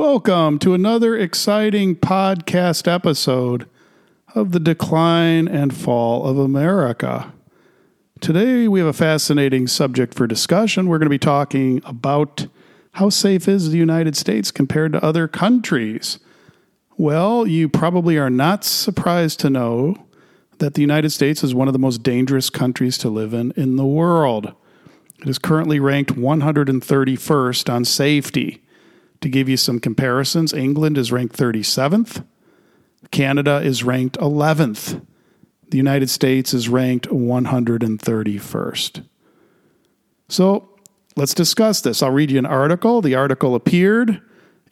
Welcome to another exciting podcast episode of the decline and fall of America. Today, we have a fascinating subject for discussion. We're going to be talking about how safe is the United States compared to other countries. Well, you probably are not surprised to know that the United States is one of the most dangerous countries to live in in the world. It is currently ranked 131st on safety. To give you some comparisons, England is ranked 37th, Canada is ranked 11th, the United States is ranked 131st. So let's discuss this. I'll read you an article. The article appeared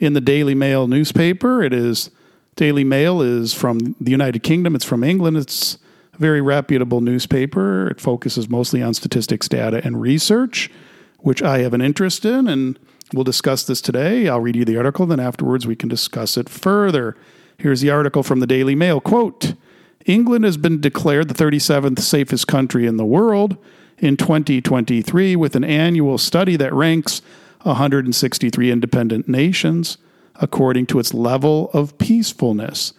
in the Daily Mail newspaper. It is Daily Mail is from the United Kingdom. It's from England. It's a very reputable newspaper. It focuses mostly on statistics, data, and research, which I have an interest in. And we'll discuss this today. I'll read you the article, then afterwards we can discuss it further. Here's the article from the Daily Mail. Quote England has been declared the 37th safest country in the world in 2023 with an annual study that ranks 163 independent nations according to its level of peacefulness.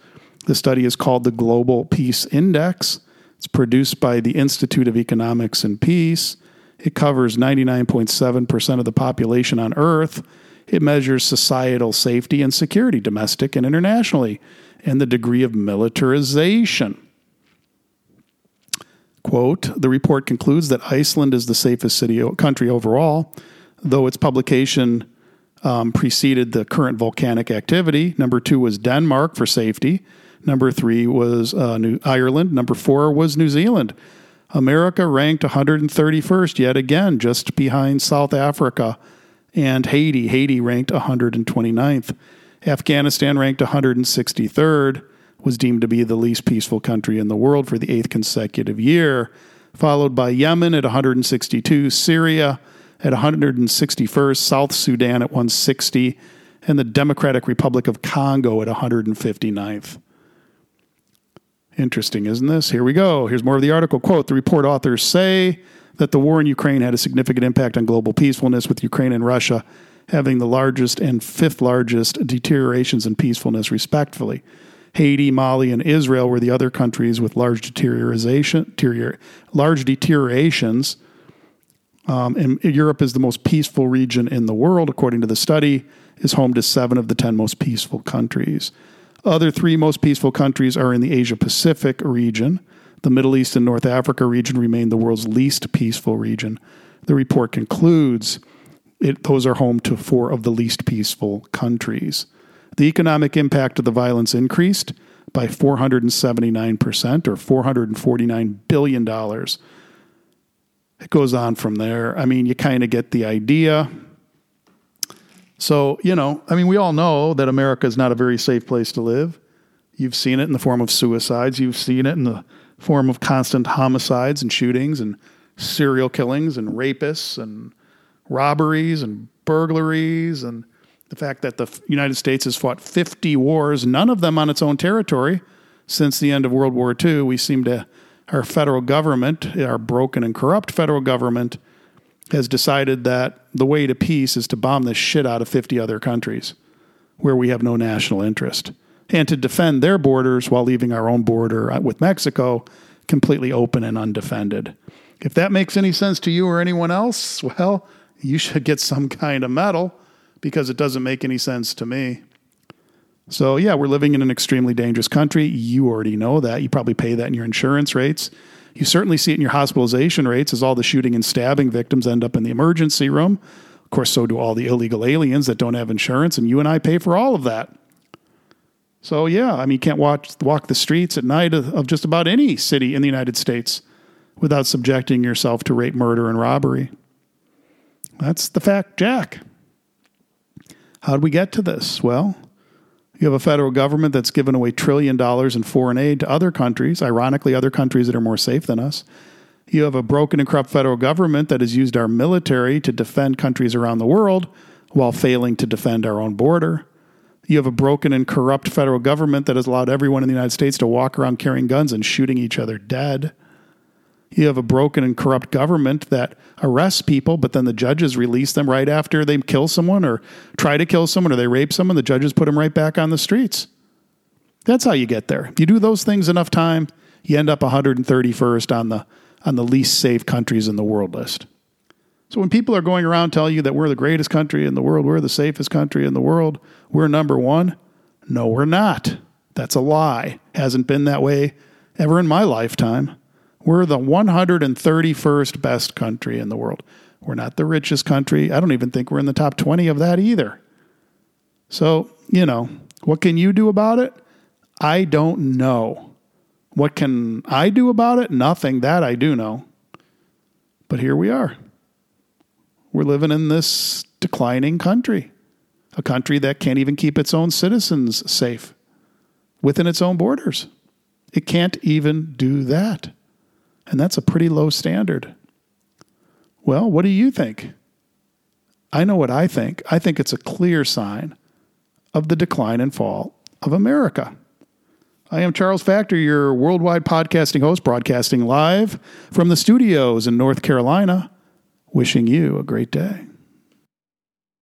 The study is called the Global Peace Index. It's produced by the Institute of Economics and Peace. It covers 99.7% of the population on Earth. It measures societal safety and security, domestic and internationally, and the degree of militarization. Quote The report concludes that Iceland is the safest city country overall, though its publication um, preceded the current volcanic activity. Number two was Denmark for safety. Number three was uh, New Ireland. Number four was New Zealand. America ranked 131st yet again, just behind South Africa and Haiti. Haiti ranked 129th. Afghanistan ranked 163rd, was deemed to be the least peaceful country in the world for the eighth consecutive year, followed by Yemen at 162, Syria at 161st, South Sudan at 160, and the Democratic Republic of Congo at 159th. Interesting, isn't this? Here we go. Here's more of the article. Quote The report authors say that the war in Ukraine had a significant impact on global peacefulness, with Ukraine and Russia having the largest and fifth largest deteriorations in peacefulness, respectively. Haiti, Mali, and Israel were the other countries with large deterioration, large deteriorations um, and Europe is the most peaceful region in the world, according to the study, is home to seven of the 10 most peaceful countries. Other three most peaceful countries are in the Asia Pacific region. The Middle East and North Africa region remain the world's least peaceful region. The report concludes it, those are home to four of the least peaceful countries. The economic impact of the violence increased by 479% or $449 billion it goes on from there. I mean, you kind of get the idea. So, you know, I mean, we all know that America is not a very safe place to live. You've seen it in the form of suicides, you've seen it in the form of constant homicides and shootings and serial killings and rapists and robberies and burglaries and the fact that the United States has fought 50 wars, none of them on its own territory since the end of World War II. We seem to our federal government, our broken and corrupt federal government, has decided that the way to peace is to bomb the shit out of 50 other countries where we have no national interest and to defend their borders while leaving our own border uh, with Mexico completely open and undefended. If that makes any sense to you or anyone else, well, you should get some kind of medal because it doesn't make any sense to me. So, yeah, we're living in an extremely dangerous country. You already know that. You probably pay that in your insurance rates. You certainly see it in your hospitalization rates as all the shooting and stabbing victims end up in the emergency room. Of course, so do all the illegal aliens that don't have insurance, and you and I pay for all of that. So, yeah, I mean, you can't watch, walk the streets at night of, of just about any city in the United States without subjecting yourself to rape, murder, and robbery. That's the fact, Jack. How'd we get to this? Well, you have a federal government that's given away trillion dollars in foreign aid to other countries, ironically, other countries that are more safe than us. You have a broken and corrupt federal government that has used our military to defend countries around the world while failing to defend our own border. You have a broken and corrupt federal government that has allowed everyone in the United States to walk around carrying guns and shooting each other dead. You have a broken and corrupt government that arrests people, but then the judges release them right after they kill someone or try to kill someone or they rape someone. The judges put them right back on the streets. That's how you get there. You do those things enough time, you end up 131st on the on the least safe countries in the world list. So when people are going around telling you that we're the greatest country in the world, we're the safest country in the world, we're number 1, no we're not. That's a lie. Hasn't been that way ever in my lifetime. We're the 131st best country in the world. We're not the richest country. I don't even think we're in the top 20 of that either. So, you know, what can you do about it? I don't know. What can I do about it? Nothing. That I do know. But here we are. We're living in this declining country, a country that can't even keep its own citizens safe within its own borders. It can't even do that. And that's a pretty low standard. Well, what do you think? I know what I think. I think it's a clear sign of the decline and fall of America. I am Charles Factor, your worldwide podcasting host, broadcasting live from the studios in North Carolina, wishing you a great day.